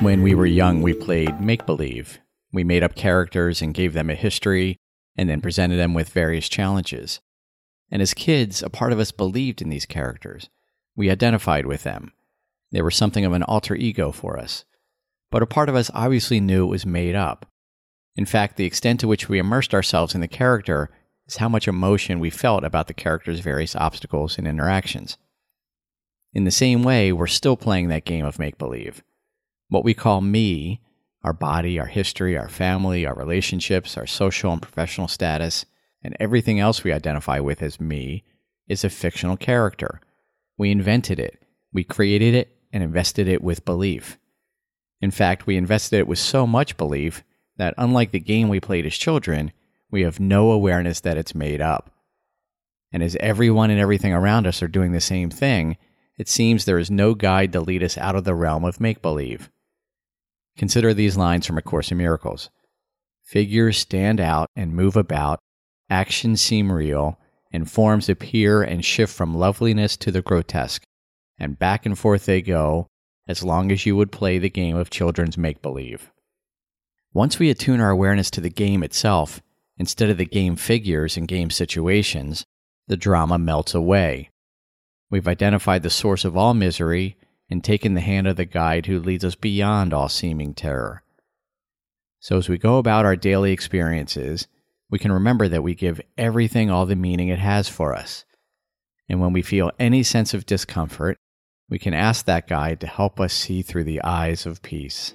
When we were young, we played make believe. We made up characters and gave them a history, and then presented them with various challenges. And as kids, a part of us believed in these characters. We identified with them. They were something of an alter ego for us. But a part of us obviously knew it was made up. In fact, the extent to which we immersed ourselves in the character is how much emotion we felt about the character's various obstacles and interactions. In the same way, we're still playing that game of make believe. What we call me, our body, our history, our family, our relationships, our social and professional status, and everything else we identify with as me, is a fictional character. We invented it, we created it, and invested it with belief. In fact, we invested it with so much belief that, unlike the game we played as children, we have no awareness that it's made up. And as everyone and everything around us are doing the same thing, it seems there is no guide to lead us out of the realm of make believe. Consider these lines from A Course in Miracles Figures stand out and move about, actions seem real, and forms appear and shift from loveliness to the grotesque, and back and forth they go, as long as you would play the game of children's make believe. Once we attune our awareness to the game itself, instead of the game figures and game situations, the drama melts away. We've identified the source of all misery and taken the hand of the guide who leads us beyond all seeming terror. So, as we go about our daily experiences, we can remember that we give everything all the meaning it has for us. And when we feel any sense of discomfort, we can ask that guide to help us see through the eyes of peace.